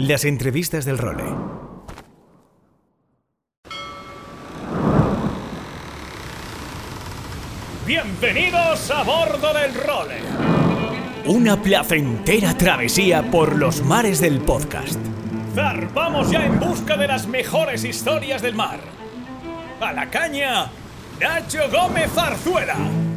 Las entrevistas del role. Bienvenidos a bordo del role. Una placentera travesía por los mares del podcast. Zarpamos ya en busca de las mejores historias del mar. A la caña, Nacho Gómez Zarzuela.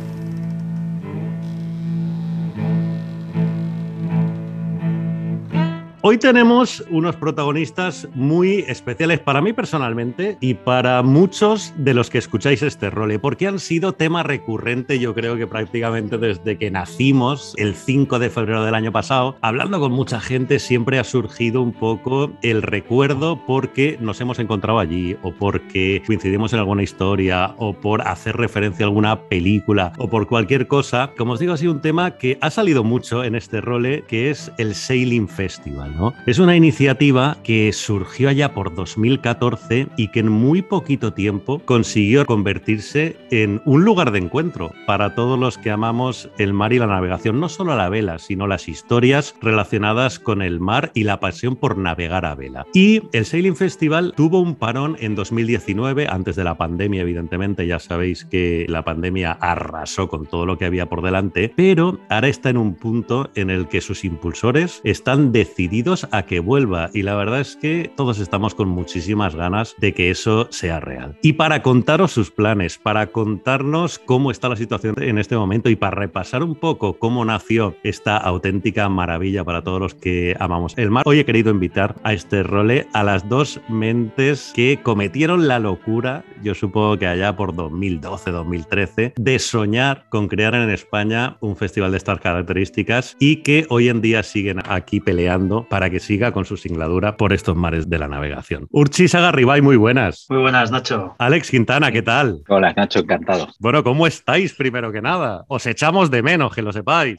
Hoy tenemos unos protagonistas muy especiales para mí personalmente y para muchos de los que escucháis este role, porque han sido tema recurrente yo creo que prácticamente desde que nacimos el 5 de febrero del año pasado. Hablando con mucha gente siempre ha surgido un poco el recuerdo porque nos hemos encontrado allí o porque coincidimos en alguna historia o por hacer referencia a alguna película o por cualquier cosa. Como os digo, ha sido un tema que ha salido mucho en este role que es el Sailing Festival. Es una iniciativa que surgió allá por 2014 y que en muy poquito tiempo consiguió convertirse en un lugar de encuentro para todos los que amamos el mar y la navegación, no solo a la vela, sino las historias relacionadas con el mar y la pasión por navegar a vela. Y el Sailing Festival tuvo un parón en 2019, antes de la pandemia, evidentemente, ya sabéis que la pandemia arrasó con todo lo que había por delante, pero ahora está en un punto en el que sus impulsores están decididos a que vuelva y la verdad es que todos estamos con muchísimas ganas de que eso sea real. Y para contaros sus planes, para contarnos cómo está la situación en este momento y para repasar un poco cómo nació esta auténtica maravilla para todos los que amamos el mar, hoy he querido invitar a este role a las dos mentes que cometieron la locura, yo supongo que allá por 2012-2013, de soñar con crear en España un festival de estas características y que hoy en día siguen aquí peleando para que siga con su singladura por estos mares de la navegación. Urchi Sagarribay, muy buenas. Muy buenas, Nacho. Alex Quintana, ¿qué tal? Hola, Nacho, encantado. Bueno, ¿cómo estáis primero que nada? Os echamos de menos, que lo sepáis.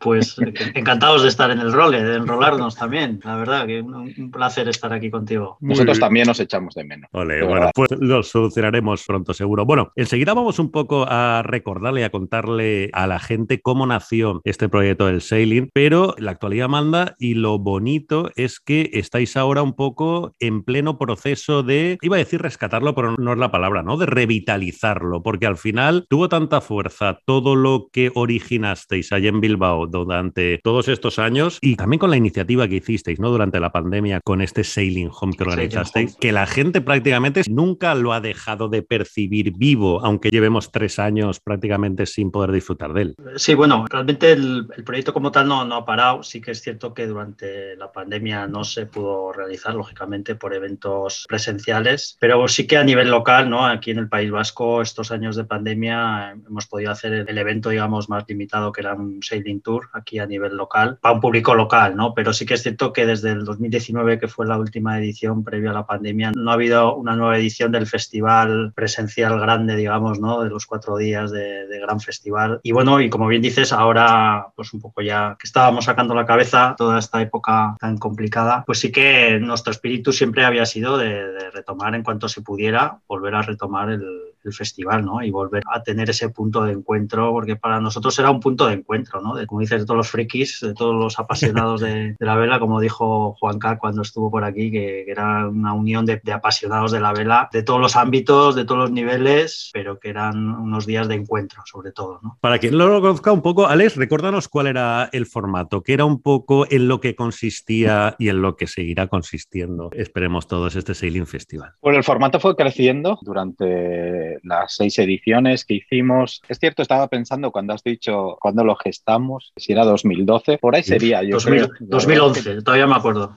Pues, encantados de estar en el role, de enrolarnos también. La verdad, que un, placer estar aquí contigo. Nosotros también nos echamos de menos. Ole, bueno, pues lo solucionaremos pronto, seguro. Bueno, enseguida vamos un poco a recordarle, a contarle a la gente cómo nació este proyecto del Sailing, pero la actualidad manda y lo bonito es que estáis ahora un poco en pleno proceso de, iba a decir rescatarlo, pero no es la palabra, ¿no? De revitalizarlo, porque al final tuvo tanta fuerza todo lo que originasteis allá en Bilbao durante todos estos años y también con la iniciativa que hicisteis, ¿no? Durante la pandemia con este Sailing Home que organizasteis, que la gente prácticamente nunca lo ha dejado de percibir vivo, aunque llevemos tres años prácticamente sin poder disfrutar de él. Sí, bueno, realmente el, el proyecto como tal no, no ha parado. Sí que es cierto que durante la pandemia no se pudo realizar, lógicamente, por eventos presenciales, pero sí que a nivel local, ¿no? Aquí en el País Vasco, estos años de pandemia, hemos podido hacer el evento, digamos, más limitado, que era un sailing tour aquí a nivel local, para un público local, ¿no? Pero sí que es cierto que desde el 2019, que fue la última edición previa a la pandemia, no ha habido una nueva edición del festival presencial grande, digamos, ¿no? De los cuatro días de, de gran festival. Y bueno, y como bien dices, ahora, pues un poco ya que estábamos sacando la cabeza toda esta época tan complicada, pues sí que nuestro espíritu siempre había sido de, retomar en cuanto se pudiera, volver a retomar el, festival, ¿no? Y volver a tener ese punto de encuentro, porque para nosotros era un punto de encuentro, ¿no? De, como dices, de todos los frikis, de todos los apasionados de, la vela, como dijo Juan K cuando estuvo por aquí, que, era una unión de, apasionados de la vela, de todos los ámbitos, de todos los niveles, pero que eran unos días de encuentro, sobre todo, ¿no? Para quien no lo conozca un poco, Alex, recuérdanos cuál era el formato, que era un poco en lo que consistía y en lo que seguirá consistiendo, esperemos todos, este Sailing Festival? Bueno, el formato fue creciendo durante las seis ediciones que hicimos. Es cierto, estaba pensando cuando has dicho cuando lo gestamos, si era 2012, por ahí sería, yo 2011, todavía me acuerdo.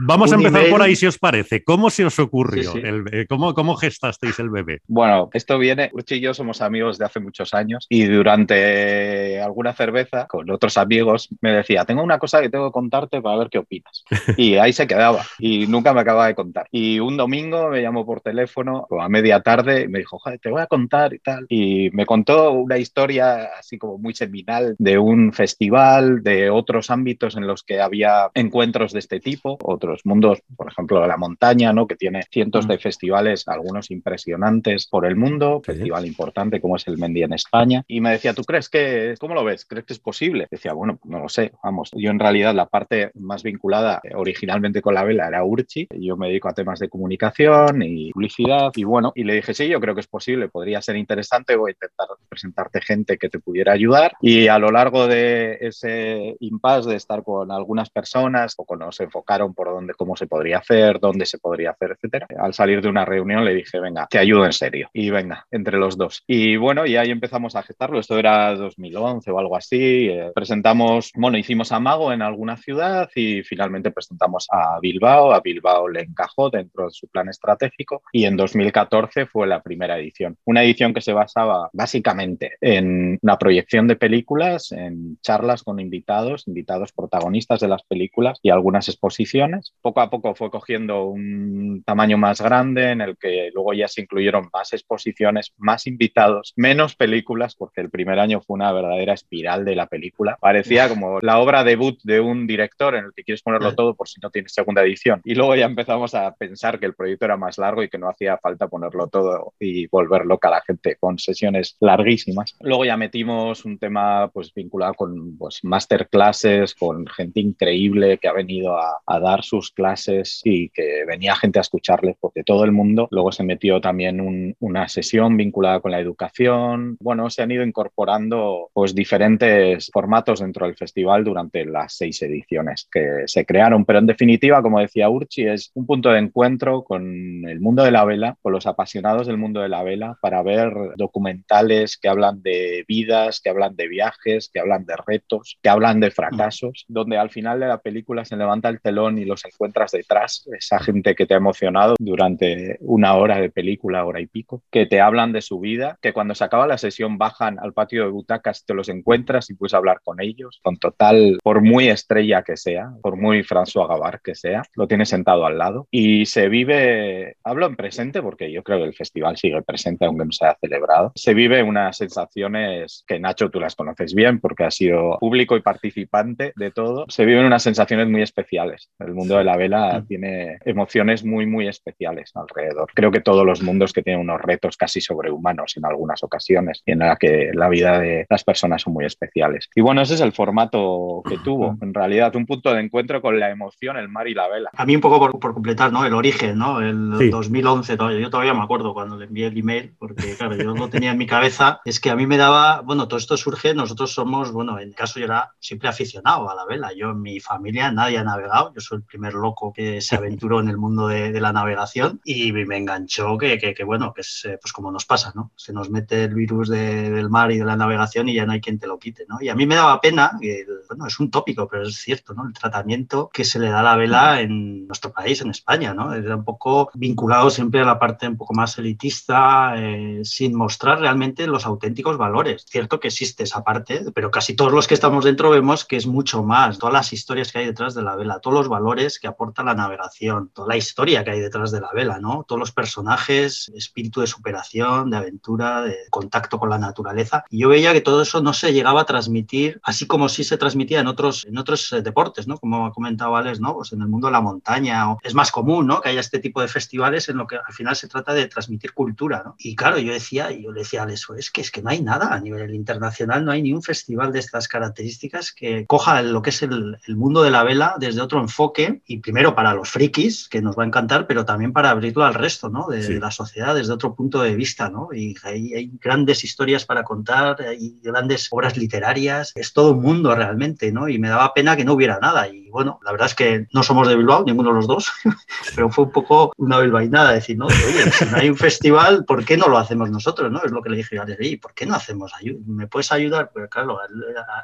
vamos a empezar por ahí, si os parece. ¿Cómo se os ocurrió? El, ¿cómo, ¿Cómo gestasteis el bebé? Bueno, esto viene, Urchi y yo somos amigos de hace muchos años y durante alguna cerveza con otros amigos me decía, tengo una cosa que tengo que contarte para ver qué opinas. Y ahí se quedaba y nunca me acababa de contar. Y un domingo me llamó por teléfono a media tarde y me dijo, Joder, te voy a contar y tal. Y me contó una historia así como muy seminal de un festival, de otros ámbitos en los que había encuentros de este tipo, otros mundos, por ejemplo, la montaña, ¿no? que tiene cientos de festivales, algunos impresionantes por el mundo, festival importante como es el Mendy en España. Y me decía, ¿tú crees que, cómo lo ves? ¿Crees que es posible? Decía, bueno, no lo sé, vamos. Yo en realidad la parte más vinculada originalmente con la vela era Urchi. Yo me dedico a temas de comunicación y publicidad y bueno, y le dije, sí, yo creo que es posible, podría ser interesante, voy a intentar presentarte gente que te pudiera ayudar. Y a lo largo de ese impasse de estar con algunas personas, poco nos enfocaron por dónde, cómo se podría hacer, dónde se podría hacer, etcétera. Al salir de una reunión le dije, venga, te ayudo en serio. Y venga, entre los dos. Y bueno, y ahí empezamos a gestarlo. Esto era 2011 o algo así. Eh, presentamos, bueno, hicimos Amago en alguna ciudad y finalmente presentamos a Bilbao. A Bilbao le encajó dentro de su plan estratégico y en 2014 fue la primera edición. Una edición que se basaba básicamente en una proyección de películas, en charlas con invitados, invitados protagonistas de las películas y algunas exposiciones. Poco a poco fue cogiendo un tamaño más grande en el que luego ya se incluyeron más exposiciones, más invitados, menos películas, porque el primer año fue una verdadera espiral de la película. Parecía como la obra debut de un director en el que quieres ponerlo todo por si no tienes segunda edición. Y luego ya empezamos a pensar que el proyecto era más largo y que no hacía falta ponerlo todo y volver loca a la gente con sesiones larguísimas. Luego ya metimos un tema pues vinculado con pues masterclasses, con gente increíble que ha venido a, a dar sus clases y que venía gente a escucharles porque todo el mundo. Luego se metió también un, una sesión vinculada con la educación. Bueno, se han ido incorporando pues diferentes formatos dentro del festival durante las seis ediciones que se crearon. Pero en definitiva, como decía Urchi, es un punto de encuentro con el mundo de la vela, con los apasionados del mundo de la vela, para ver documentales que hablan de vidas, que hablan de viajes, que hablan de retos, que hablan de fracasos, donde al final de la película se levanta el telón y los encuentras detrás, esa gente que te ha emocionado durante una hora de película, hora y pico, que te hablan de su vida, que cuando se acaba la sesión bajan al patio de butacas, te los encuentras y puedes hablar con ellos, con total, por muy estrella que sea, por muy François Gavard que sea, lo tienes sentado al lado y se vive, hablo en presente porque yo creo que el festival sigue presente aunque no se haya celebrado, se vive unas sensaciones que Nacho tú las conoces bien porque has sido público y participante de todo, se viven unas sensaciones muy especiales. El mundo de la vela mm. tiene emociones muy, muy especiales alrededor. Creo que todos los mundos que tienen unos retos casi sobrehumanos en algunas ocasiones y en la que la vida de las personas son muy especiales. Y bueno, ese es el formato que tuvo, en realidad, un punto de encuentro con la emoción, el mar y la vela. A mí un poco por, por completar, ¿no? El origen, ¿no? El 2011, yo todavía me acuerdo cuando le envié el email, porque claro, yo lo tenía en mi cabeza, es que a mí me daba, bueno, todo esto surge, nosotros somos, bueno, en el caso yo era siempre aficionado a la vela, yo en mi familia nadie ha navegado, yo soy el primer loco que se aventuró en el mundo de, de la navegación y me enganchó que, que, que bueno, que es pues como nos pasa, ¿no? Se nos mete el virus de, del mar y de la navegación y ya no hay quien te lo quite, ¿no? Y a mí me daba pena, que, bueno, es un tópico, pero es cierto, ¿no? El tratamiento que se le da a la vela en nuestro país, en España, ¿no? Era un poco vinculado siempre a la parte un poco más elitista, eh, sin mostrar realmente los auténticos valores. Cierto que existe esa parte, pero casi todos los que estamos dentro vemos que es mucho más, todas las historias que hay detrás de la vela, todos los valores que aporta la navegación, toda la historia que hay detrás de la vela, ¿no? Todos los personajes, espíritu de superación, de aventura, de contacto con la naturaleza. Y yo veía que todo eso no se llegaba a transmitir, así como sí se transmitía en otros, en otros eh, deportes, ¿no? Como ha comentado Alex, ¿no? Pues en el mundo de la montaña. O es más común, ¿no? Que haya este tipo de festivales en lo que al final se trata de transmitir cultura, ¿no? Y claro, yo decía, yo le decía a Alex, es que es que no hay nada a nivel internacional, no hay ni un festival de estas características que coja lo que es el, el mundo de la vela desde otro enfoque y primero para los frikis, que nos va a encantar, pero también para abrirlo al resto, ¿no? De, sí. de la sociedad desde otro punto de vista, ¿no? Y hay, hay, grandes historias para contar, hay grandes obras literarias, es todo un mundo realmente, ¿no? Y me daba pena que no hubiera nada. Y bueno, la verdad es que no somos de Bilbao, ninguno de los dos, pero fue un poco una bilbainada decir, no, oye, si no hay un festival, ¿por qué no lo hacemos nosotros, no? Es lo que le dije a Alex, ¿por qué no hacemos? ¿Me puedes ayudar? Pues claro,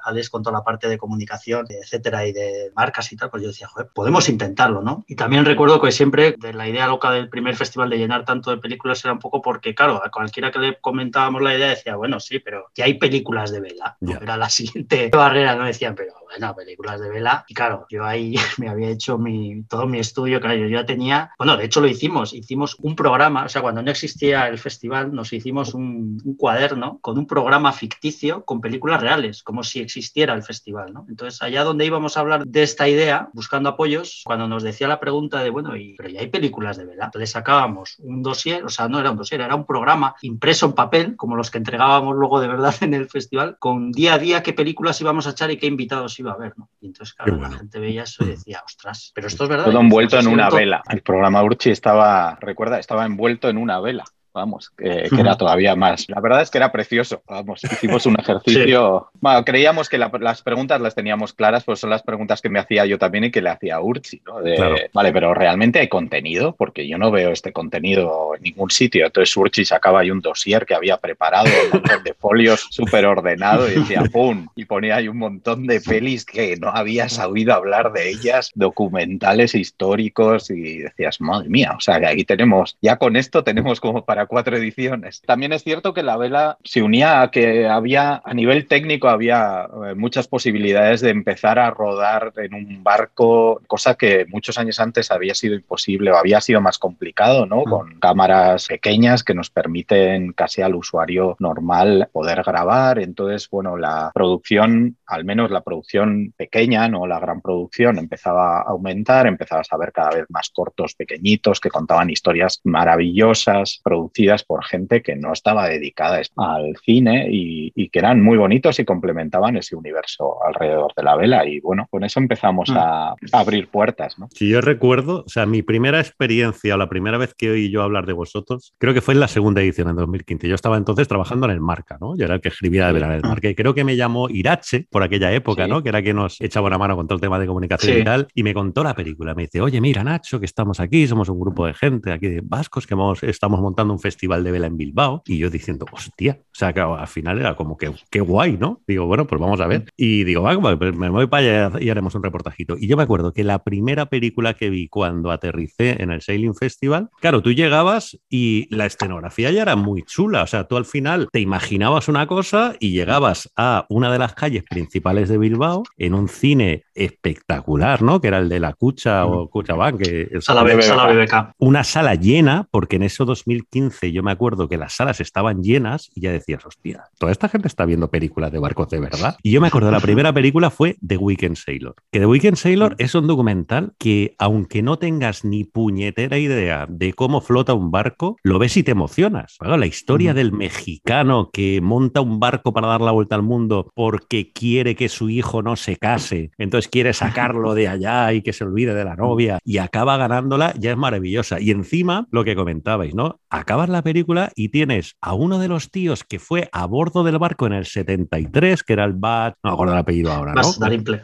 Alex con toda la parte de comunicación, etcétera, y de marcas y tal, pues yo decía, joder, podemos intentarlo, ¿no? Y también recuerdo que siempre de la idea loca del primer festival de llenar tanto de películas era un poco porque, claro, a cualquiera que le comentábamos la idea decía, bueno, sí, pero que hay películas de vela. Yeah. Era la siguiente barrera, ¿no? Decían, pero bueno, películas de vela. Y claro, yo ahí me había hecho mi, todo mi estudio, claro, yo ya tenía, bueno, de hecho lo hicimos, hicimos un programa, o sea, cuando no existía el festival, nos hicimos un, un cuaderno con un programa ficticio con películas reales, como si existiera el festival, ¿no? Entonces, allá donde íbamos a hablar de esta idea, buscando apoyos, cuando nos decía la pregunta de, bueno, y, pero ya hay películas de vela, le sacábamos un dossier, o sea, no era un dossier, era un programa impreso en papel, como los que entregábamos luego de verdad en el festival, con día a día qué películas íbamos a echar y qué invitados iba a ver, ¿no? Y entonces, claro, bueno. la gente veía eso y decía, ostras, pero esto es verdad. Todo Y envuelto en "Es una cierto". vela. El programa Urchi estaba, recuerda, estaba envuelto en una vela. Vamos, que, que era todavía más. La verdad es que era precioso. Vamos, hicimos un ejercicio. Bueno, creíamos que la- las preguntas las teníamos claras, pues son las preguntas que me hacía yo también y que le hacía a Urchi. ¿no? De, Claro. Vale, pero realmente hay contenido, porque yo no veo este contenido en ningún sitio. Entonces Urchi sacaba ahí un dossier que había preparado, un montón de folios súper ordenado y decía ¡pum! Y ponía ahí un montón de pelis que no habías oído hablar de ellas, documentales históricos y decías, madre mía, o sea que aquí tenemos, ya con esto tenemos como para cuatro ediciones. También es cierto que la vela se unía a que había, a nivel técnico, había eh, muchas posibilidades de empezar a rodar en un barco, cosa que muchos años antes había sido imposible o había sido más complicado, ¿no? Con cámaras pequeñas que nos permiten casi al usuario normal poder grabar. Entonces, bueno, la producción, al menos la producción pequeña, no la gran producción, empezaba a aumentar, empezabas a ver cada vez más cortos pequeñitos que contaban historias maravillosas, producidas por gente que no estaba dedicada al cine y, y que eran muy bonitos y complementaban ese universo alrededor de la vela. Y bueno, con eso empezamos a, a abrir puertas, ¿no? Si yo recuerdo, o sea, mi primera experiencia o la primera vez que oí yo hablar de vosotros, creo que fue en la segunda edición en 2015. Yo estaba entonces trabajando en el Marca, ¿no? Yo era el que escribía de Vela en el Marca y creo que me llamó Irache por aquella época, Sí. ¿no? Que era quien nos echaba una mano con todo el tema de comunicación Sí. y tal. Y me contó la película. Me dice, oye, mira, Nacho, que estamos aquí, somos un grupo de gente aquí de vascos que hemos- estamos montando un festival de vela en Bilbao. Y yo diciendo, hostia, o sea, que al final era como que, qué guay, ¿no? Digo, bueno, pues vamos a ver. Y digo, va, pues me voy para allá y haremos un reportajito. Y yo me acuerdo que la primera película que vi cuando aterricé en el Sailing Festival, claro, tú llegabas y la escenografía ya era muy chula. O sea, tú al final te imaginabas una cosa y llegabas a una de las calles principales de Bilbao en un cine espectacular, ¿no? Que era el de la Cucha o Cuchabán, que es Sala, una sala llena, porque en eso 2015 yo me acuerdo que las salas estaban llenas y ya decías, hostia, toda esta gente está viendo películas de barcos de verdad. Y yo me acuerdo, la primera película fue The Weekend Sailor. Que The Weekend Sailor es un documental que, aunque no tengas ni puñetera idea de cómo flota un barco, lo ves y te emocionas. Claro, la historia del mexicano que monta un barco para dar la vuelta al mundo porque quiere que su hijo no se case, entonces quiere sacarlo de allá y que se olvide de la novia y acaba ganándola, ya es maravillosa. Y encima, lo que comentabais, ¿no? Acabas la película y tienes a uno de los tíos que fue a bordo del barco en el 73, que era el Bad, no me acuerdo el apellido ahora, ¿no? Darimple.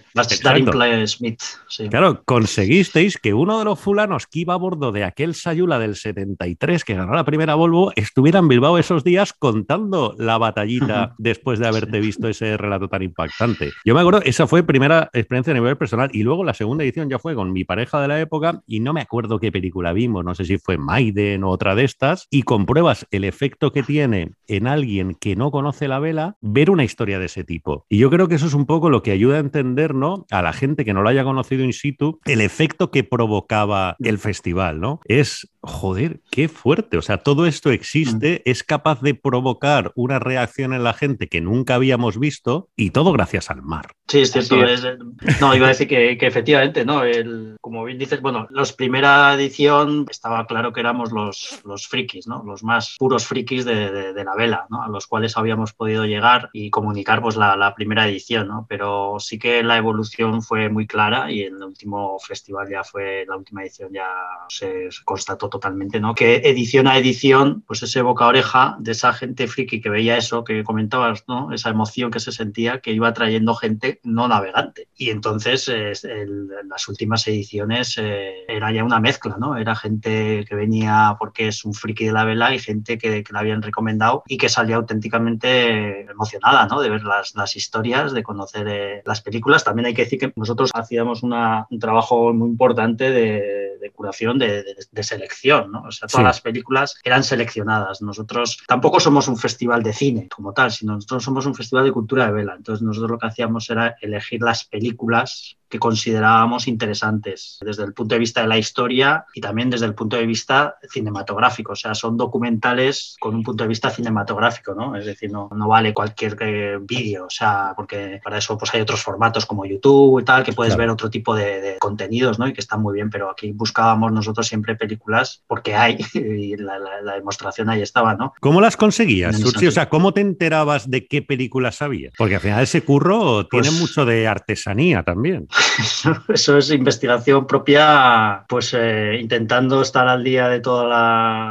Smith. Sí. Claro, conseguisteis que uno de los fulanos que iba a bordo de aquel Sayula del 73 que ganó la primera Volvo estuviera en Bilbao esos días contando la batallita después de haberte visto ese relato tan impactante. Yo me acuerdo, esa fue primera experiencia a nivel personal y luego la segunda edición ya fue con mi pareja de la época y no me acuerdo qué película vimos, no sé si fue Maiden o otra de estas y compruebas el efecto que tiene en alguien que no conoce la vela ver una historia de ese tipo. Y yo creo que eso es un poco lo que ayuda a entender, ¿no? A la gente que no lo haya conocido in situ, el efecto que provocaba el festival, ¿no? Es, joder, qué fuerte. O sea, todo esto existe, es capaz de provocar una reacción en la gente que nunca habíamos visto y todo gracias al mar. Sí, es cierto. Es. es- no, iba a decir que, que efectivamente, ¿no? El, como bien dices, bueno, los primera edición estaba claro que éramos los, los frikis, ¿no? Los más puros frikis de, de- de la vela, ¿no? A los cuales habíamos podido llegar y comunicar, pues, la, la primera edición, ¿no? Pero sí que la evolución fue muy clara y en el último festival ya fue, la última edición ya se constató totalmente, ¿no? Que edición a edición, pues ese boca a oreja de esa gente friki que veía eso que comentabas, ¿no? Esa emoción que se sentía que iba trayendo gente no navegante. Y entonces es- el- las últimas ediciones eh, era ya una mezcla, ¿no? Era gente que venía porque es un friki de la vela y gente que, que la habían recomendado y que salía auténticamente emocionada, ¿no? De ver las, las historias, de conocer eh, las películas. También hay que decir que nosotros hacíamos una- un trabajo muy importante de, de, curación, de, selección, ¿no? O sea, todas las películas eran seleccionadas. Nosotros tampoco somos un festival de cine como tal, sino nosotros somos un festival de cultura de vela. Entonces nosotros lo que hacíamos era elegir las películas que considerábamos interesantes desde el punto de vista de la historia y también desde el punto de vista cinematográfico. O sea, son documentales con un punto de vista cinematográfico, ¿no? Es decir, no, no vale cualquier eh, vídeo, o sea, porque para eso pues hay otros formatos como YouTube y tal, que puedes ver otro tipo de, contenidos, ¿no? Y que están muy bien, pero aquí buscábamos nosotros siempre películas porque hay y la, demostración ahí estaba, ¿no? ¿Cómo las conseguías, O sea, ¿cómo te enterabas de qué películas había? Porque al final ese curro tiene pues mucho de artesanía también. Eso es investigación propia, pues eh, intentando estar al día de todo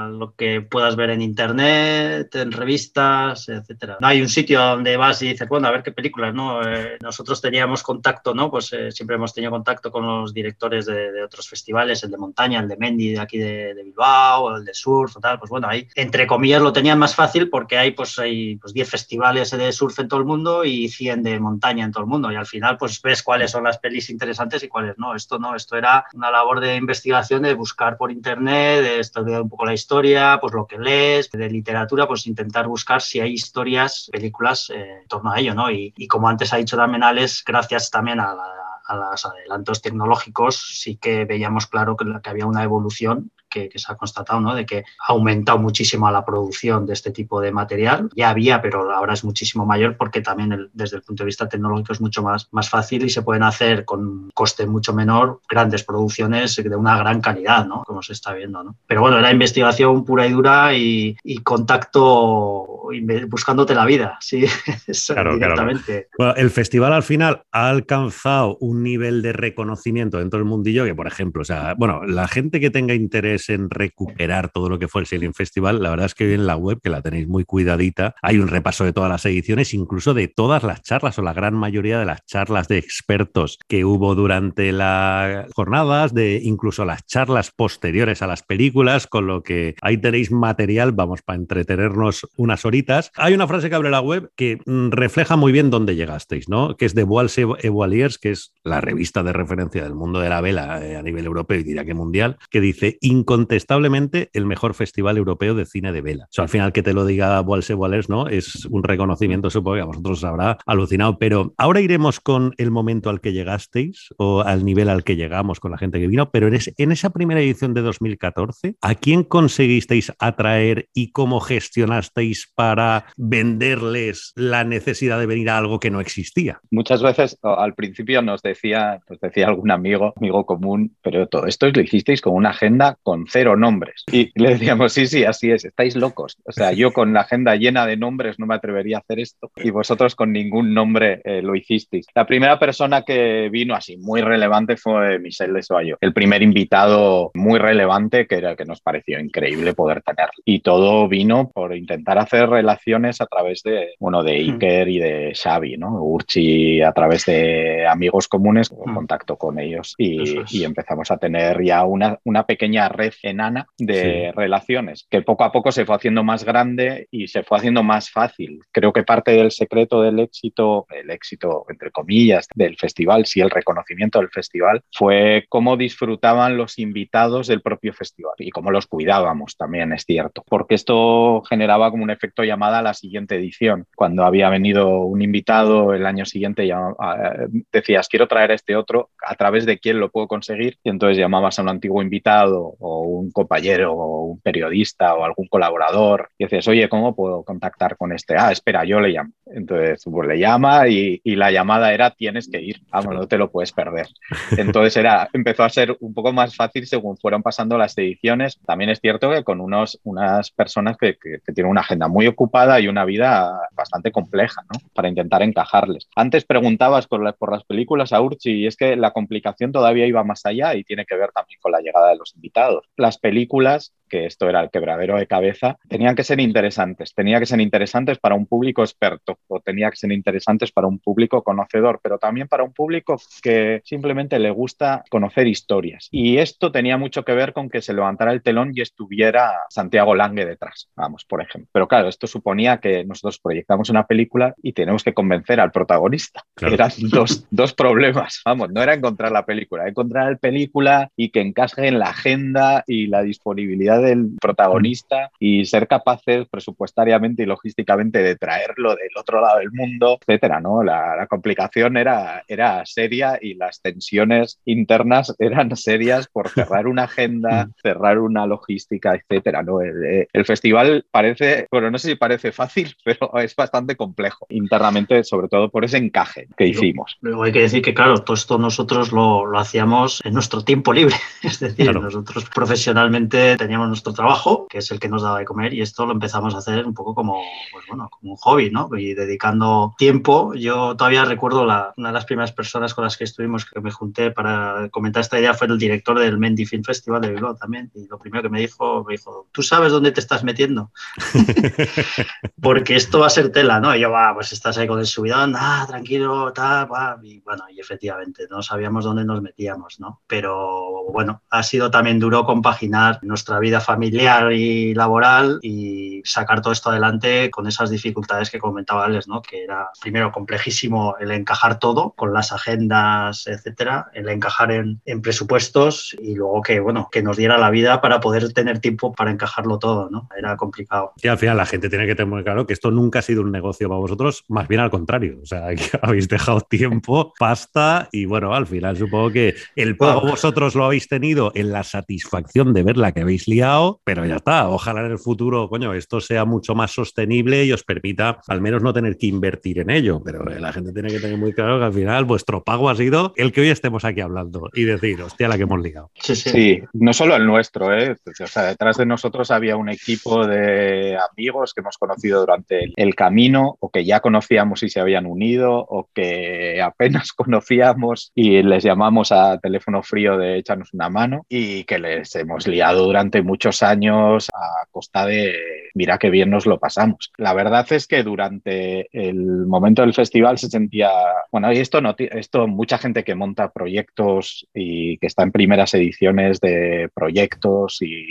lo que puedas ver en internet, en revistas, etcétera. No hay un sitio donde vas y dices, bueno, a ver qué películas, ¿no? Eh, nosotros teníamos contacto, ¿no? Pues eh, siempre hemos tenido contacto con los directores de, otros festivales, el de montaña, el de Mendy de aquí de, Bilbao, el de surf, o tal. Pues bueno, ahí, entre comillas, lo tenían más fácil porque hay, pues, hay pues, 10 festivales de surf en todo el mundo y 100 de montaña en todo el mundo. Y al final, pues ves cuáles son las interesantes y cuáles no. Esto no, esto era una labor de investigación, de buscar por internet, de estudiar un poco la historia, pues lo que lees, de literatura, pues intentar buscar si hay historias, películas eh, en torno a ello, ¿no? Y, como antes ha dicho también Alex, gracias también a los adelantos tecnológicos, sí que veíamos claro que había una evolución que, se ha constatado, ¿no? De que ha aumentado muchísimo la producción de este tipo de material. Ya había, pero ahora es muchísimo mayor porque también desde el punto de vista tecnológico es mucho más, más fácil y se pueden hacer con coste mucho menor grandes producciones de una gran calidad, ¿no? Como se está viendo, ¿no? Pero bueno, era investigación pura y dura y, contacto buscándote la vida, sí, claro, directamente. Bueno, el festival al final ha alcanzado un nivel de reconocimiento dentro del mundillo que, por ejemplo, o sea, bueno, la gente que tenga interés en recuperar todo lo que fue el Sailing Festival, la verdad es que en la web, que la tenéis muy cuidadita, hay un repaso de todas las ediciones, incluso de todas las charlas o la gran mayoría de las charlas de expertos que hubo durante las jornadas, de incluso las charlas posteriores a las películas, con lo que ahí tenéis material, vamos, para entretenernos unas horitas. Hay una frase que abre la web que refleja muy bien dónde llegasteis, ¿no? Que es de Boals Evoiliers, que es la revista de referencia del mundo de la vela eh, a nivel europeo y diría que mundial, que dice incontestablemente el mejor festival europeo de cine de vela. O sea, al final que te lo diga Walse Wallers, ¿no? Es un reconocimiento, supongo que a vosotros os habrá alucinado. Pero ahora iremos con el momento al que llegasteis o al nivel al que llegamos con la gente que vino. Pero en, en esa primera edición de 2014, ¿a quién conseguisteis atraer y cómo gestionasteis para venderles la necesidad de venir a algo que no existía? Muchas veces al principio nos decía, nos decía algún amigo, amigo común, pero todo esto lo hicisteis con una agenda con cero nombres. Y le decíamos, sí, sí, así es, estáis locos. O sea, yo con la agenda llena de nombres no me atrevería a hacer esto y vosotros con ningún nombre eh, lo hicisteis. La primera persona que vino así muy relevante fue Michel de Soayo, el primer invitado muy relevante que era que nos pareció increíble poder tener. Y todo vino por intentar hacer relaciones a través de, bueno, de hmm. Iker y de Xavi, ¿no? Urchi a través de amigos comunes, hmm. contacto con ellos y, y, empezamos a tener ya una, una pequeña red enana de relaciones, que poco a poco se fue haciendo más grande y se fue haciendo más fácil. Creo que parte del secreto del éxito, el éxito entre comillas del festival, sí el reconocimiento del festival, fue cómo disfrutaban los invitados del propio festival y cómo los cuidábamos también, es cierto, porque esto generaba como un efecto llamada a la siguiente edición. Cuando había venido un invitado el año siguiente, ya, decías, quiero traer a este otro, a través de quién lo puedo conseguir, y entonces llamabas a un antiguo invitado o un compañero o un periodista o algún colaborador y dices, oye, ¿cómo puedo contactar con este? Ah, espera, yo le llamo. Entonces, pues le llama y, la llamada era, tienes que ir, vamos, no te lo puedes perder. Entonces era, empezó a ser un poco más fácil según fueron pasando las ediciones. También es cierto que con unos, unas personas que, tienen una agenda muy ocupada y una vida bastante compleja, ¿no? Para intentar encajarles. Antes preguntabas por, por las películas a Urchi y es que la complicación todavía iba más allá y tiene que ver también con la llegada de los invitados las películas que esto era el quebradero de cabeza, tenían que ser interesantes, tenía que ser interesantes para un público experto o tenía que ser interesantes para un público conocedor, pero también para un público que simplemente le gusta conocer historias. Y esto tenía mucho que ver con que se levantara el telón y estuviera Santiago Lange detrás, vamos, por ejemplo. Pero claro, esto suponía que nosotros proyectamos una película y tenemos que convencer al protagonista. Eran dos, dos problemas, vamos, no era encontrar la película, encontrar la película y que encaje en la agenda y la disponibilidad del protagonista y ser capaces presupuestariamente y logísticamente de traerlo del otro lado del mundo, etcétera, ¿no? La, la complicación era, era seria y las tensiones internas eran serias por cerrar una agenda, cerrar una logística, etcétera, ¿no? El, el festival parece, bueno, no sé si parece fácil, pero es bastante complejo internamente, sobre todo por ese encaje que hicimos. Luego hay que decir que, claro, todo esto nosotros lo, lo hacíamos en nuestro tiempo libre, es decir, claro. nosotros profesionalmente teníamos nuestro trabajo, que es el que nos daba de comer, y esto lo empezamos a hacer un poco como, pues bueno, como un hobby, ¿no? Y dedicando tiempo. Yo todavía recuerdo la, una de las primeras personas con las que estuvimos, que me junté para comentar esta idea, fue el director del Mendy Film Festival de Bilbao también. Y lo primero que me dijo, me dijo, ¿tú sabes dónde te estás metiendo? Porque esto va a ser tela, ¿no? Y yo, va, pues estás ahí con el subidón, ah, tranquilo, tal, va. Y bueno, y efectivamente, no sabíamos dónde nos metíamos, ¿no? Pero bueno, ha sido también duro compaginar nuestra vida familiar y laboral y sacar todo esto adelante con esas dificultades que comentaba Alex, ¿no? Que era primero complejísimo el encajar todo con las agendas, etcétera, el encajar en, en, presupuestos y luego que, bueno, que nos diera la vida para poder tener tiempo para encajarlo todo, ¿no? Era complicado. Y al final la gente tiene que tener muy claro que esto nunca ha sido un negocio para vosotros, más bien al contrario. O sea, que habéis dejado tiempo, pasta y bueno, al final supongo que el pago vosotros lo habéis tenido en la satisfacción de ver la que habéis liado, pero ya está. Ojalá en el futuro, coño, esto sea mucho más sostenible y os permita al menos no tener que invertir en ello. Pero la gente tiene que tener muy claro que al final vuestro pago ha sido el que hoy estemos aquí hablando y decir, hostia, la que hemos ligado. Sí, sí. sí no solo el nuestro, ¿eh? O sea, detrás de nosotros había un equipo de amigos que hemos conocido durante el, camino o que ya conocíamos y se habían unido o que apenas conocíamos y les llamamos a teléfono frío de échanos una mano y que les hemos liado durante muchos años a costa de mira qué bien nos lo pasamos. La verdad es que durante el momento del festival se sentía, bueno, y esto, no, esto mucha gente que monta proyectos y que está en primeras ediciones de proyectos y,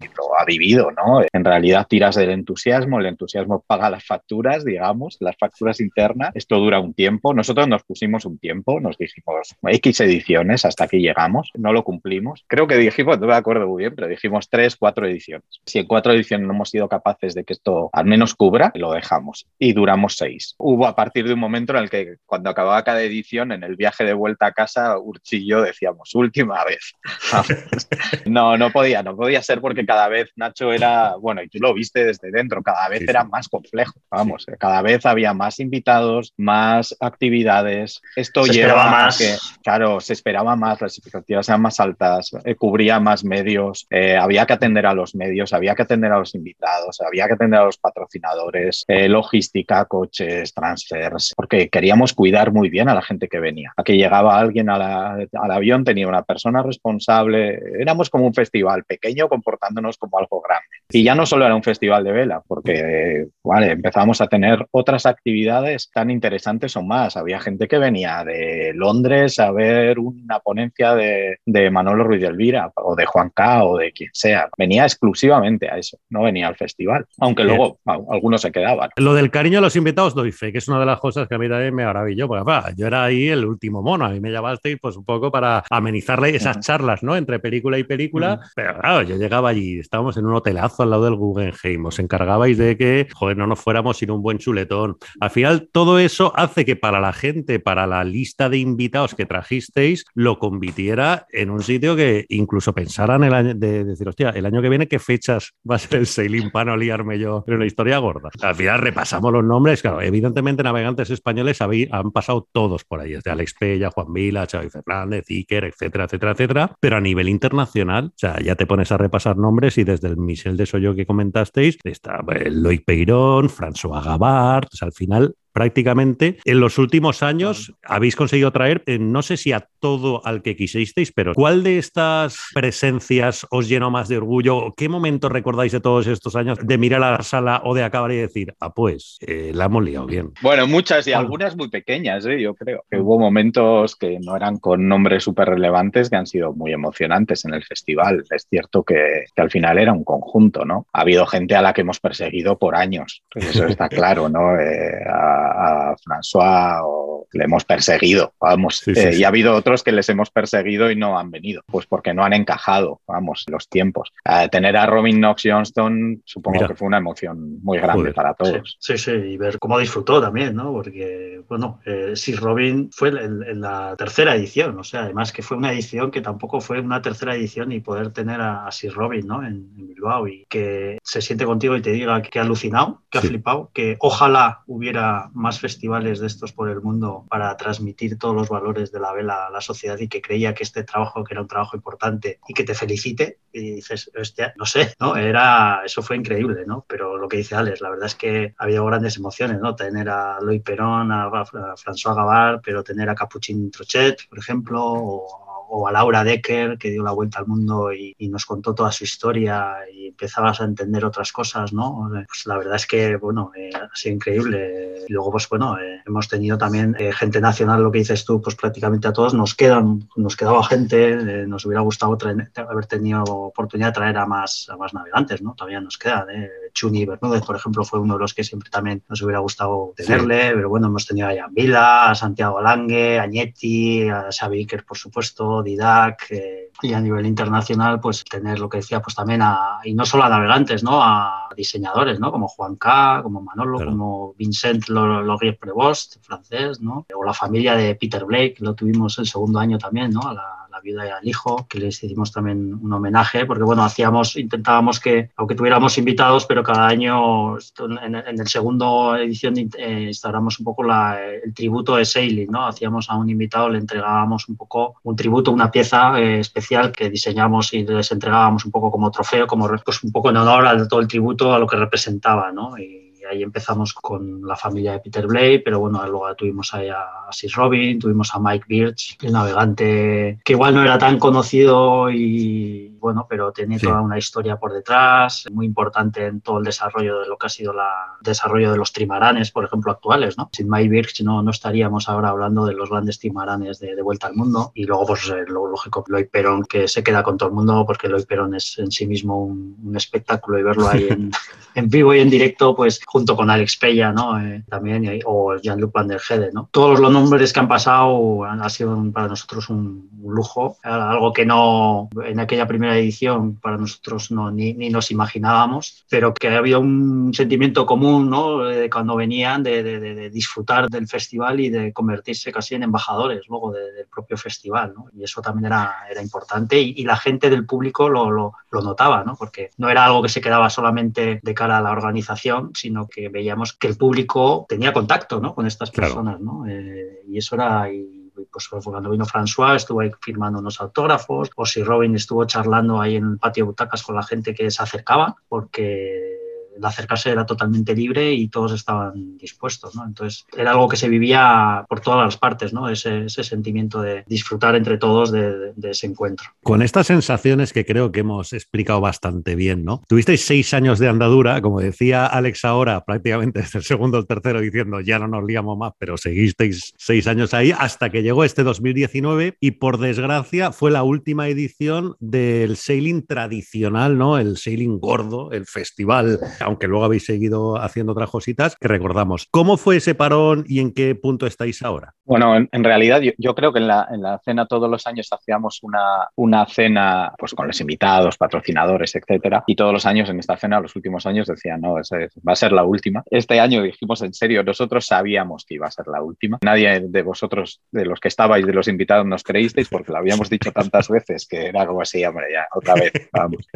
y lo ha vivido, ¿no? En realidad tiras del entusiasmo, el entusiasmo paga las facturas, digamos, las facturas internas. Esto dura un tiempo. Nosotros nos pusimos un tiempo, nos dijimos X ediciones hasta aquí llegamos, no lo cumplimos. Creo que dijimos, no me acuerdo muy bien, pero dijimos tres, cuatro ediciones. Si en cuatro ediciones no hemos sido capaces de que esto al menos cubra, lo dejamos y duramos seis. Hubo a partir de un momento en el que cuando acababa cada edición, en el viaje de vuelta a casa, Urchi y yo decíamos, última vez. no, no podía, no podía ser porque cada vez Nacho era, bueno, y tú lo viste desde dentro, cada vez sí, era más complejo, vamos, sí. cada vez había más invitados, más actividades. Esto se lleva más. que, claro, se esperaba más, las expectativas eran más altas, eh, cubría más medios, eh, había que atender a los medios, había que atender a los invitados, había que atender a los patrocinadores, eh, logística, coches, transfers, porque queríamos cuidar muy bien a la gente que venía. A que llegaba alguien a la, al avión, tenía una persona responsable, éramos como un festival pequeño comportándonos como algo grande. Y ya no solo era un festival de vela, porque vale, empezamos a tener otras actividades tan interesantes o más. Había gente que venía de Londres a ver una ponencia de, de Manolo Ruiz de Elvira o de Juan K o de quien sea. Venía exclusivamente a eso, no venía al festival, aunque luego algunos se quedaban. Lo del cariño a los invitados doy fe, que es una de las cosas que a mí también me maravilló, porque bah, yo era ahí el último mono, a mí me llamasteis pues un poco para amenizarle esas uh -huh. charlas, ¿no? Entre película y película, uh -huh. pero claro, yo llegaba allí estábamos en un hotelazo al lado del Guggenheim, os encargabais de que, joder, no nos fuéramos sin un buen chuletón. Al final, todo eso hace que para la gente, para la lista de invitados que trajisteis, lo convirtiera en un sitio que incluso pensaran el año de decir, hostia, el año que viene, ¿qué fechas va a ser el sailing para no liarme yo en una historia gorda? Al final repasamos los nombres, claro, evidentemente navegantes españoles han pasado todos por ahí, desde Alex Pella, Juan Vila, Xavi Fernández, Iker, etcétera, etcétera, etcétera, pero a nivel internacional, o sea, ya te pones a repasar nombres y desde el Michel de Soyo que comentasteis, está el Loic Peirón, François Gavard, o sea, al final prácticamente. En los últimos años habéis conseguido traer, eh, no sé si a todo al que quisisteis, pero ¿cuál de estas presencias os llenó más de orgullo? ¿Qué momento recordáis de todos estos años de mirar a la sala o de acabar y decir, ah, pues, eh, la hemos liado bien? Bueno, muchas y algunas muy pequeñas, ¿eh? yo creo. Que hubo momentos que no eran con nombres súper relevantes que han sido muy emocionantes en el festival. Es cierto que, que, al final era un conjunto, ¿no? Ha habido gente a la que hemos perseguido por años, eso está claro, ¿no? Eh, a, a, François o le hemos perseguido, vamos. Sí, sí, eh, sí. Y ha habido otros que les hemos perseguido y no han venido, pues porque no han encajado, vamos, los tiempos. Eh, tener a Robin Knox Johnston supongo Mira. que fue una emoción muy grande Joder. para todos. Sí, sí, y ver cómo disfrutó también, ¿no? Porque, bueno, eh, Sir Robin fue en, en, la tercera edición, o sea, además que fue una edición que tampoco fue una tercera edición y poder tener a, a Sir Robin, ¿no? En, en, Bilbao y que se siente contigo y te diga que ha alucinado, que sí. ha flipado, que ojalá hubiera más festivales de estos por el mundo para transmitir todos los valores de la vela a la sociedad y que creía que este trabajo, que era un trabajo importante y que te felicite y dices, hostia, no sé, ¿no? Era, eso fue increíble, ¿no? Pero lo que dice Alex, la verdad es que ha habido grandes emociones, ¿no? Tener a Loy Perón, a, François Gavard, pero tener a Capuchin Trochet, por ejemplo, o o a Laura Decker, que dio la vuelta al mundo y, y, nos contó toda su historia y empezabas a entender otras cosas, ¿no? Pues la verdad es que, bueno, eh, ha sido increíble. Y luego, pues bueno, eh, hemos tenido también eh, gente nacional, lo que dices tú, pues prácticamente a todos nos quedan, nos quedaba gente, eh, nos hubiera gustado traer, haber tenido oportunidad de traer a más, a más navegantes, ¿no? Todavía nos quedan, Chuni Bermúdez, por ejemplo, fue uno de los que siempre también nos hubiera gustado tenerle, sí. pero bueno, hemos tenido a Jan Vila, a Santiago Lange, a Ñetti, a Xavi Iker, por supuesto, Didac, eh, y a nivel internacional, pues tener lo que decía, pues también a, y no solo a navegantes, ¿no? A diseñadores, ¿no? Como Juan K., como Manolo, claro. como Vincent Laurier Prevost, francés, ¿no? O la familia de Peter Blake, lo tuvimos el segundo año también, ¿no? A la, viuda y al hijo, que les hicimos también un homenaje, porque bueno, hacíamos, intentábamos que, aunque tuviéramos invitados, pero cada año, en, el segundo edición, eh, instalamos un poco la, el tributo de Sailing, ¿no? Hacíamos a un invitado, le entregábamos un poco un tributo, una pieza eh, especial que diseñamos y les entregábamos un poco como trofeo, como pues un poco en honor a todo el tributo, a lo que representaba, ¿no? Y, ahí empezamos con la familia de Peter Blake, pero bueno, luego tuvimos ahí a Sis Robin, tuvimos a Mike Birch, el navegante que igual no era tan conocido y bueno, pero tenía sí. toda una historia por detrás, muy importante en todo el desarrollo de lo que ha sido el desarrollo de los trimaranes, por ejemplo, actuales, ¿no? Sin Mike Birch no, no estaríamos ahora hablando de los grandes trimaranes de, de vuelta al mundo y luego, pues, eh, lo lógico, Lloyd Perón, que se queda con todo el mundo porque Lloyd Perón es en sí mismo un, un espectáculo y verlo ahí en, en, vivo y en directo, pues junto con Alex Pella, ¿no? Eh, también, o Jean-Luc Van der Hede, ¿no? Todos los nombres que han pasado han, ha sido para nosotros un, un, lujo, algo que no en aquella primera edición para nosotros no, ni, ni nos imaginábamos, pero que había un sentimiento común, ¿no? De cuando venían de, de, de, disfrutar del festival y de convertirse casi en embajadores luego del propio festival, ¿no? Y eso también era, era importante y, y la gente del público lo, lo, lo notaba, ¿no? Porque no era algo que se quedaba solamente de cara a la organización, sino que veíamos que el público tenía contacto ¿no? con estas personas, claro. ¿no? Eh, y eso era... Y, pues cuando vino François estuvo ahí firmando unos autógrafos, o si Robin estuvo charlando ahí en el patio de butacas con la gente que se acercaba, porque el acercarse era totalmente libre y todos estaban dispuestos, ¿no? Entonces era algo que se vivía por todas las partes, ¿no? Ese, ese sentimiento de disfrutar entre todos de, de, ese encuentro. Con estas sensaciones que creo que hemos explicado bastante bien, ¿no? Tuvisteis seis años de andadura, como decía Alex ahora, prácticamente desde el segundo al tercero diciendo ya no nos liamos más, pero seguisteis seis años ahí hasta que llegó este 2019 y por desgracia fue la última edición del sailing tradicional, ¿no? El sailing gordo, el festival aunque luego habéis seguido haciendo otras cositas, que recordamos. ¿Cómo fue ese parón y en qué punto estáis ahora? Bueno, en, realidad yo, creo que en la, en la, cena todos los años hacíamos una, una cena pues con los invitados, patrocinadores, etcétera, y todos los años en esta cena, los últimos años decían, no, va a ser la última. Este año dijimos en serio, nosotros sabíamos que iba a ser la última. Nadie de vosotros, de los que estabais, de los invitados, nos creísteis porque lo habíamos dicho tantas veces que era como así, hombre, ya, otra vez.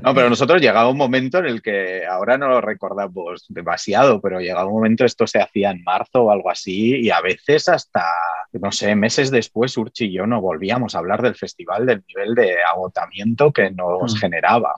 No, pero nosotros llegaba un momento en el que ahora no lo recuerdo recordamos demasiado, pero llegaba un momento esto se hacía en marzo o algo así y a veces hasta, no sé, meses después Urchi y yo no volvíamos a hablar del festival, del nivel de agotamiento que nos mm. generaba.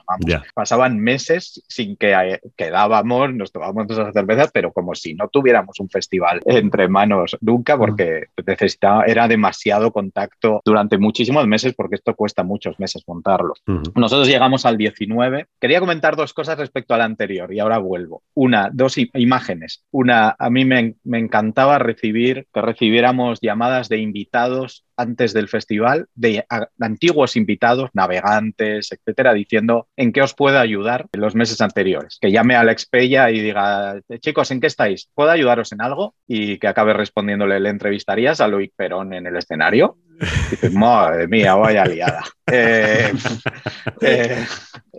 Pasaban meses sin que eh, quedábamos, nos tomábamos nuestras cervezas, pero como si no tuviéramos un festival entre manos nunca, mm. porque necesitaba, era demasiado contacto durante muchísimos meses, porque esto cuesta muchos meses montarlo. Nosotros llegamos al 19. Quería comentar dos cosas respecto al anterior y ahora vuelvo. Una, dos imágenes. Una, a mí me, me encantaba recibir, que recibiéramos llamadas de invitados antes del festival de, antiguos invitados, navegantes, etcétera, diciendo en qué os puedo ayudar en los meses anteriores. Que llame a Alex Pella y diga, chicos, ¿en qué estáis? ¿Puedo ayudaros en algo? Y que acabe respondiéndole, ¿le entrevistarías a Luis Perón en el escenario? Y dices, madre mía, vaya liada. Eh, eh,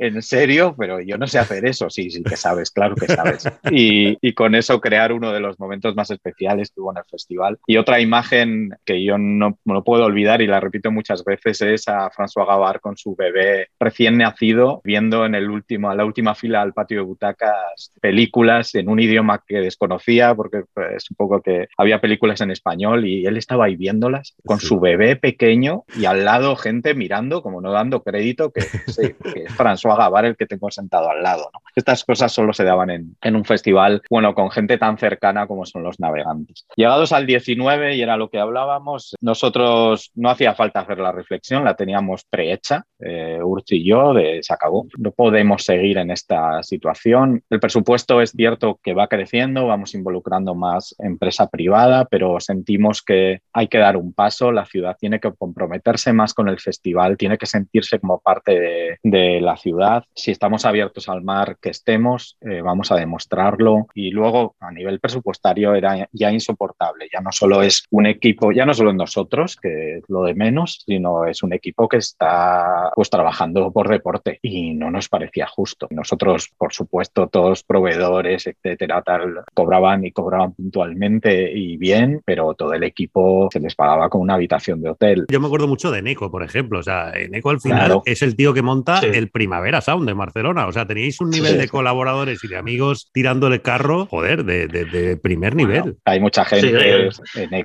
en serio, pero yo no sé hacer eso. Sí, sí que sabes, claro que sabes. Y, y, con eso crear uno de los momentos más especiales que hubo en el festival. Y otra imagen que yo no, no puedo olvidar y la repito muchas veces es a François Gavard con su bebé recién nacido viendo en el último, a la última fila al patio de butacas películas en un idioma que desconocía porque es un poco que había películas en español y él estaba ahí viéndolas con su bebé pequeño y al lado gente mirando como no dando crédito que, sí, que es François Gavard el que tengo sentado al lado. Estas cosas solo se daban en, en un festival, bueno, con gente tan cercana como son los navegantes. Llegados al 19 y era lo que hablábamos, nosotros no hacía falta hacer la reflexión, la teníamos prehecha, eh, Urchi y yo, se acabó. No podemos seguir en esta situación. El presupuesto es cierto que va creciendo, vamos involucrando más empresa privada, pero sentimos que hay que dar un paso, la ciudad tiene que comprometerse más con el festival, tiene que sentirse como parte de, la ciudad. Si estamos abiertos al mar, que estemos, eh, vamos a demostrarlo. Y luego, a nivel presupuestario, era ya insoportable. Ya no solo es un equipo, ya no solo nosotros, que es lo de menos, sino es un equipo que está pues trabajando por deporte y no nos parecía justo. Nosotros, por supuesto, todos proveedores, etcétera, tal, cobraban y cobraban puntualmente y bien, pero todo el equipo se les pagaba con una habitación de hotel. Yo me acuerdo mucho de Neko, por ejemplo. O sea, Neko al final es el tío que monta el Primavera Sound de Barcelona. O sea, teníais un nivel de colaboradores y de amigos tirándole carro, joder, de, primer nivel. hay mucha gente.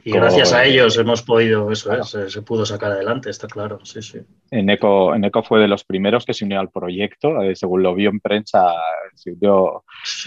y gracias a ellos hemos podido eso, se, pudo sacar adelante, está claro, sí, sí. En ECO, en ECO fue de los primeros que se unió al proyecto, eh, según lo vio en prensa, se unió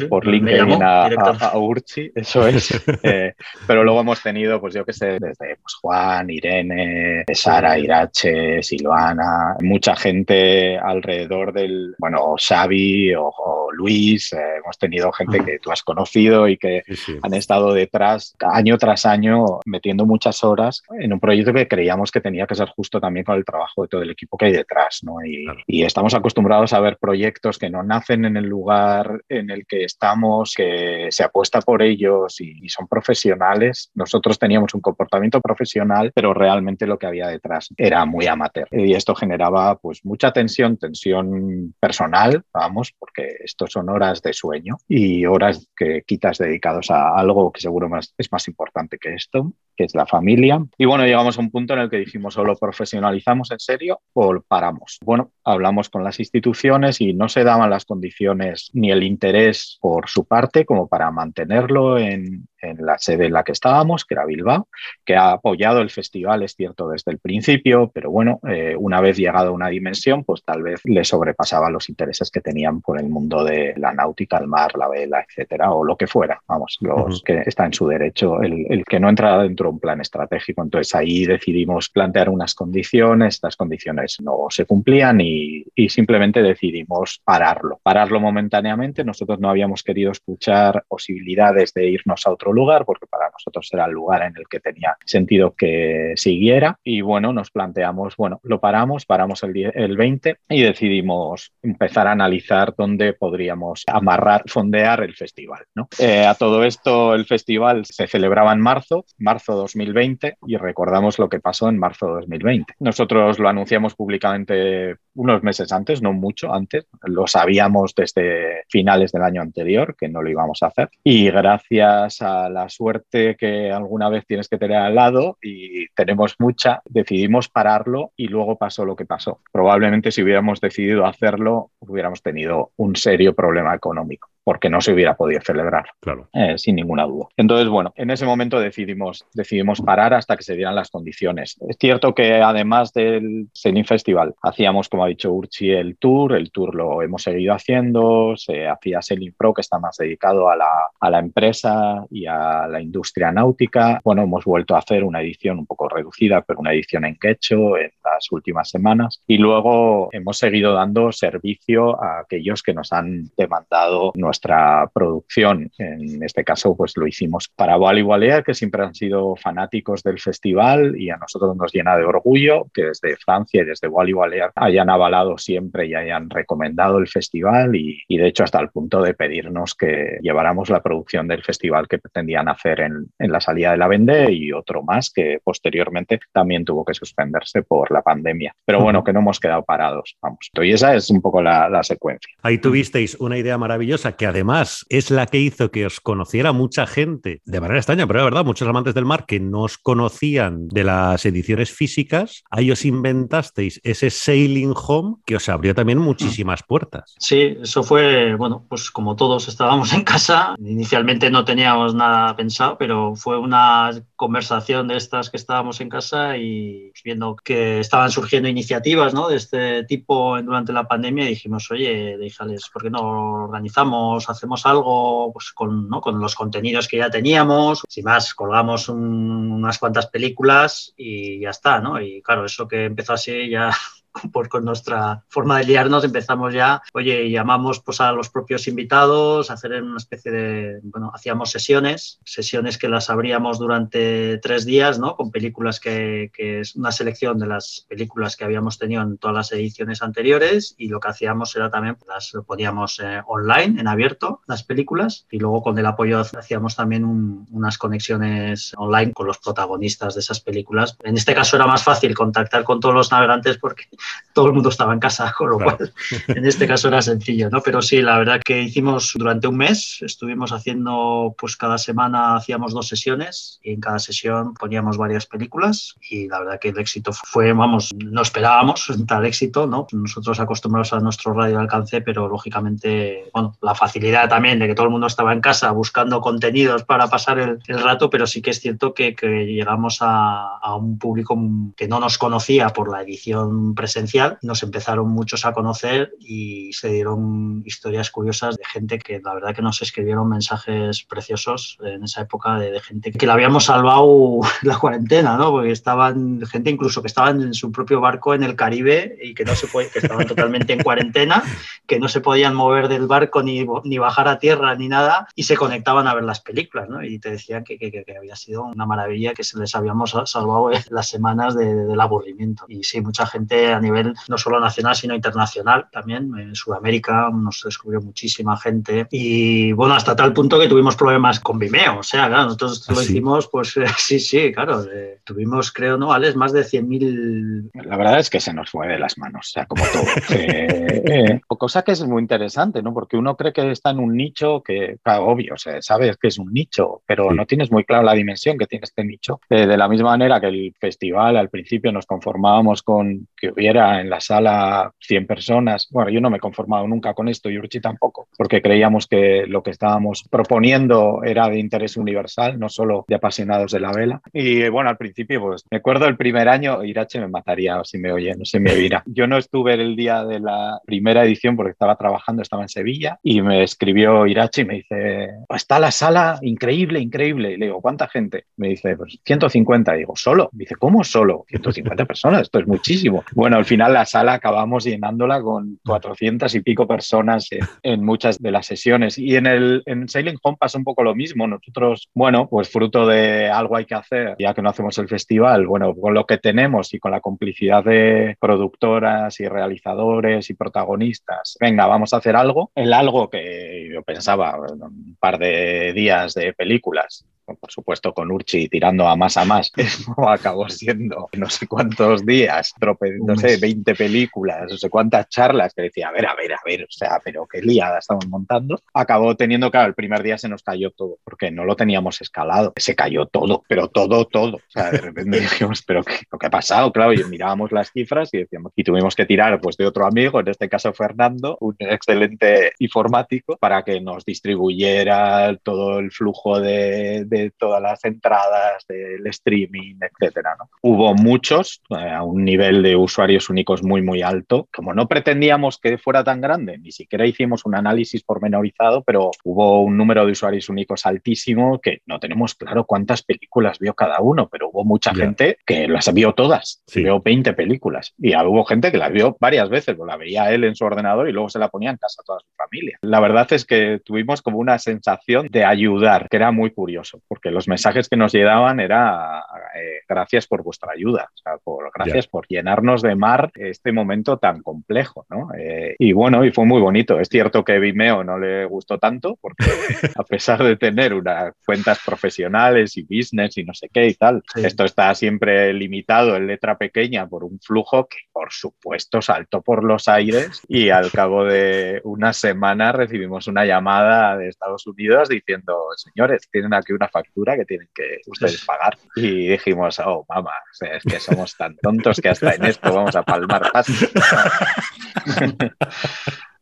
por LinkedIn a, Urchi, eso es. Eh, pero luego hemos tenido, pues yo que sé, desde pues, Juan, Irene, Sara, Irache, Silvana, mucha gente alrededor bueno, Xavi o, Luis, eh, hemos tenido gente que tú has conocido y que han estado detrás año tras año metiendo muchas horas en un proyecto que creíamos que tenía que ser justo también con el trabajo de todo el equipo que hay detrás. ¿no? Y, estamos acostumbrados a ver proyectos que no nacen en el lugar en el que estamos, que se apuesta por ellos y, son profesionales. Nosotros teníamos un comportamiento profesional, pero realmente lo que había detrás era muy amateur. Y esto generaba pues mucha tensión, tensión personal, vamos, porque esto son horas de sueño y horas que quitas dedicados a algo que seguro más, es más importante que esto que es la familia. Y bueno, llegamos a un punto en el que dijimos o lo profesionalizamos en serio o paramos. Bueno, hablamos con las instituciones y no se daban las condiciones ni el interés por su parte como para mantenerlo en, la sede en la que estábamos, que era Bilbao, que ha apoyado el festival, es cierto, desde el principio, pero bueno, eh, una vez llegado a una dimensión, pues tal vez le sobrepasaba los intereses que tenían por el mundo de la náutica, el mar, la vela, etcétera, o lo que fuera, vamos, los que está en su derecho, el, el que no entra dentro de un plan estratégico. Entonces ahí decidimos plantear unas condiciones, estas condiciones no se cumplían y, y simplemente decidimos pararlo, pararlo momentáneamente. Nosotros no habíamos querido escuchar posibilidades de irnos a otro lugar, porque para nosotros era el lugar en el que tenía sentido que siguiera. Y bueno, nos planteamos, bueno, lo paramos, paramos el, el 20 y decidimos empezar a analizar dónde podríamos amarrar, fondear el festival. ¿no? Eh, a todo esto, el festival se celebraba en marzo, marzo 2020, y recordamos lo que pasó en marzo 2020. Nosotros lo anunciamos públicamente unos meses antes, no mucho antes, lo sabíamos desde finales del año anterior que no lo íbamos a hacer. Y gracias a la suerte que alguna vez tienes que tener al lado y tenemos mucha, decidimos pararlo y luego pasó lo que pasó. Probablemente si hubiéramos decidido hacerlo hubiéramos tenido un serio problema económico porque no se hubiera podido celebrar. Claro. Eh, sin ninguna duda. Entonces, bueno, en ese momento decidimos, decidimos parar hasta que se dieran las condiciones. Es cierto que además del Selling Festival, hacíamos, como ha dicho Urchi, el tour. El tour lo hemos seguido haciendo. Se hacía Selling Pro, que está más dedicado a la, a la empresa y a la industria náutica. Bueno, hemos vuelto a hacer una edición un poco reducida, pero una edición en quecho en las últimas semanas. Y luego hemos seguido dando servicio a aquellos que nos han demandado nuestra producción. En este caso, pues lo hicimos para Wally Walear, que siempre han sido fanáticos del festival y a nosotros nos llena de orgullo que desde Francia y desde Wally Walear hayan avalado siempre y hayan recomendado el festival y, y, de hecho hasta el punto de pedirnos que lleváramos la producción del festival que pretendían hacer en, en la salida de la Vendée y otro más que posteriormente también tuvo que suspenderse por la pandemia. Pero bueno, que no hemos quedado parados, vamos. Y esa es un poco la, la secuencia. Ahí tuvisteis una idea maravillosa que además es la que hizo que os conociera mucha gente de manera extraña, pero es verdad, muchos amantes del mar que no os conocían de las ediciones físicas, ahí os inventasteis ese Sailing Home que os abrió también muchísimas puertas. Sí, eso fue, bueno, pues como todos estábamos en casa, inicialmente no teníamos nada pensado, pero fue una conversación de estas que estábamos en casa y viendo que estaban surgiendo iniciativas ¿no? de este tipo durante la pandemia, dijimos, oye, déjales, ¿por qué no organizamos, hacemos algo pues, con, ¿no? con los contenidos que ya teníamos? Sin más, colgamos un, unas cuantas películas y ya está, ¿no? Y claro, eso que empezó así ya por, con nuestra forma de liarnos empezamos ya, oye, llamamos pues a los propios invitados, hacer una especie de, bueno, hacíamos sesiones, sesiones que las abríamos durante tres días, ¿no? Con películas que, que es una selección de las películas que habíamos tenido en todas las ediciones anteriores y lo que hacíamos era también, pues, las poníamos eh, online, en abierto, las películas y luego con el apoyo hacíamos también un, unas conexiones online con los protagonistas de esas películas. En este caso era más fácil contactar con todos los navegantes porque todo el mundo estaba en casa, con lo claro. cual en este caso era sencillo, ¿no? Pero sí, la verdad que hicimos durante un mes, estuvimos haciendo, pues cada semana hacíamos dos sesiones y en cada sesión poníamos varias películas y la verdad que el éxito fue, vamos, no esperábamos tal éxito, ¿no? Nosotros acostumbrados a nuestro radio de alcance, pero lógicamente, bueno, la facilidad también de que todo el mundo estaba en casa buscando contenidos para pasar el, el rato, pero sí que es cierto que, que llegamos a, a un público que no nos conocía por la edición presencial, nos empezaron muchos a conocer y se dieron historias curiosas de gente que la verdad que nos escribieron mensajes preciosos en esa época de, de gente que le habíamos salvado la cuarentena, ¿no? Porque estaban gente incluso que estaban en su propio barco en el Caribe y que no se puede, que estaban totalmente en cuarentena, que no se podían mover del barco ni, ni bajar a tierra ni nada y se conectaban a ver las películas, ¿no? Y te decían que, que, que había sido una maravilla que se les habíamos salvado las semanas de, de, del aburrimiento. Y sí, mucha gente a nivel no solo nacional, sino internacional también. En Sudamérica nos descubrió muchísima gente. Y bueno, hasta tal punto que tuvimos problemas con Vimeo. O sea, claro, nosotros ¿Ah, lo sí? hicimos, pues eh, sí, sí, claro. Eh, tuvimos, creo, ¿no, Alex? Más de 100.000. La verdad es que se nos fue de las manos, o sea, como todo. eh, eh, cosa que es muy interesante, ¿no? Porque uno cree que está en un nicho que, claro, obvio, o sea, sabes que es un nicho, pero sí. no tienes muy claro la dimensión que tiene este nicho. Eh, de la misma manera que el festival al principio nos conformábamos con que hubiera en la sala 100 personas. Bueno, yo no me he conformado nunca con esto y Urchi tampoco, porque creíamos que lo que estábamos proponiendo era de interés universal, no solo de apasionados de la vela. Y bueno, al principio, pues me acuerdo el primer año, Irache me mataría si me oye, no se me oirá. Yo no estuve el día de la primera edición porque estaba trabajando, estaba en Sevilla y me escribió Irache y me dice, está la sala increíble, increíble. Y le digo, ¿cuánta gente? Me dice, pues 150. Y digo, ¿solo? Me dice, ¿cómo solo? 150 personas, esto es muchísimo. Bueno, al final la sala acabamos llenándola con 400 y pico personas en, muchas de las sesiones. Y en el en Sailing Home pasa un poco lo mismo. Nosotros, bueno, pues fruto de algo hay que hacer, ya que no hacemos el festival, bueno, con lo que tenemos y con la complicidad de productoras y realizadores y protagonistas, venga, vamos a hacer algo. El algo que yo pensaba, un par de días de películas, por supuesto con Urchi tirando a más a más, eso acabó siendo no sé cuántos días, no sé, 20 películas, no sé cuántas charlas, que decía, a ver, a ver, a ver, o sea, pero qué liada estamos montando. Acabó teniendo, claro, el primer día se nos cayó todo, porque no lo teníamos escalado, se cayó todo, pero todo, todo. O sea, de repente dijimos, pero ¿qué, ¿qué ha pasado? Claro, y mirábamos las cifras y decíamos, y tuvimos que tirar pues de otro amigo, en este caso Fernando, un excelente informático, para que nos distribuyera todo el flujo de, de todas las entradas, del streaming, etcétera. ¿no? Hubo muchos, eh, a un nivel de usuarios únicos muy, muy alto. Como no pretendíamos que fuera tan grande, ni siquiera hicimos un análisis pormenorizado, pero hubo un número de usuarios únicos altísimo que no tenemos claro cuántas películas vio cada uno, pero hubo mucha gente que las vio todas, vio 20 películas y hubo gente que las vio varias veces, pues la veía él en su ordenador y luego se la ponía en casa a toda su familia. La verdad es que tuvimos como una sensación de ayudar, que era muy curioso, porque los mensajes que nos llegaban era eh, gracias por vuestra ayuda, por, gracias por llenarnos de mar este momento tan complejo, ¿no? Eh, y bueno, y fue muy bonito. Es cierto que Vimeo no le gustó tanto, porque a pesar de tener unas cuentas profesionales y business y no sé qué y tal, esto está siempre limitado en letra pequeña por un flujo que, por supuesto, saltó por los aires y al cabo de una semana recibimos una llamada de Estados Unidos diciendo, señores, tienen aquí una factura que tienen que ustedes pagar. Y dijimos, oh, mamá, es que somos tan tontos que hasta en esto vamos a palmar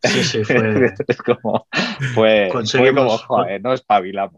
Sí, sí, fue. es como, fue, como, joder, no espabilamos.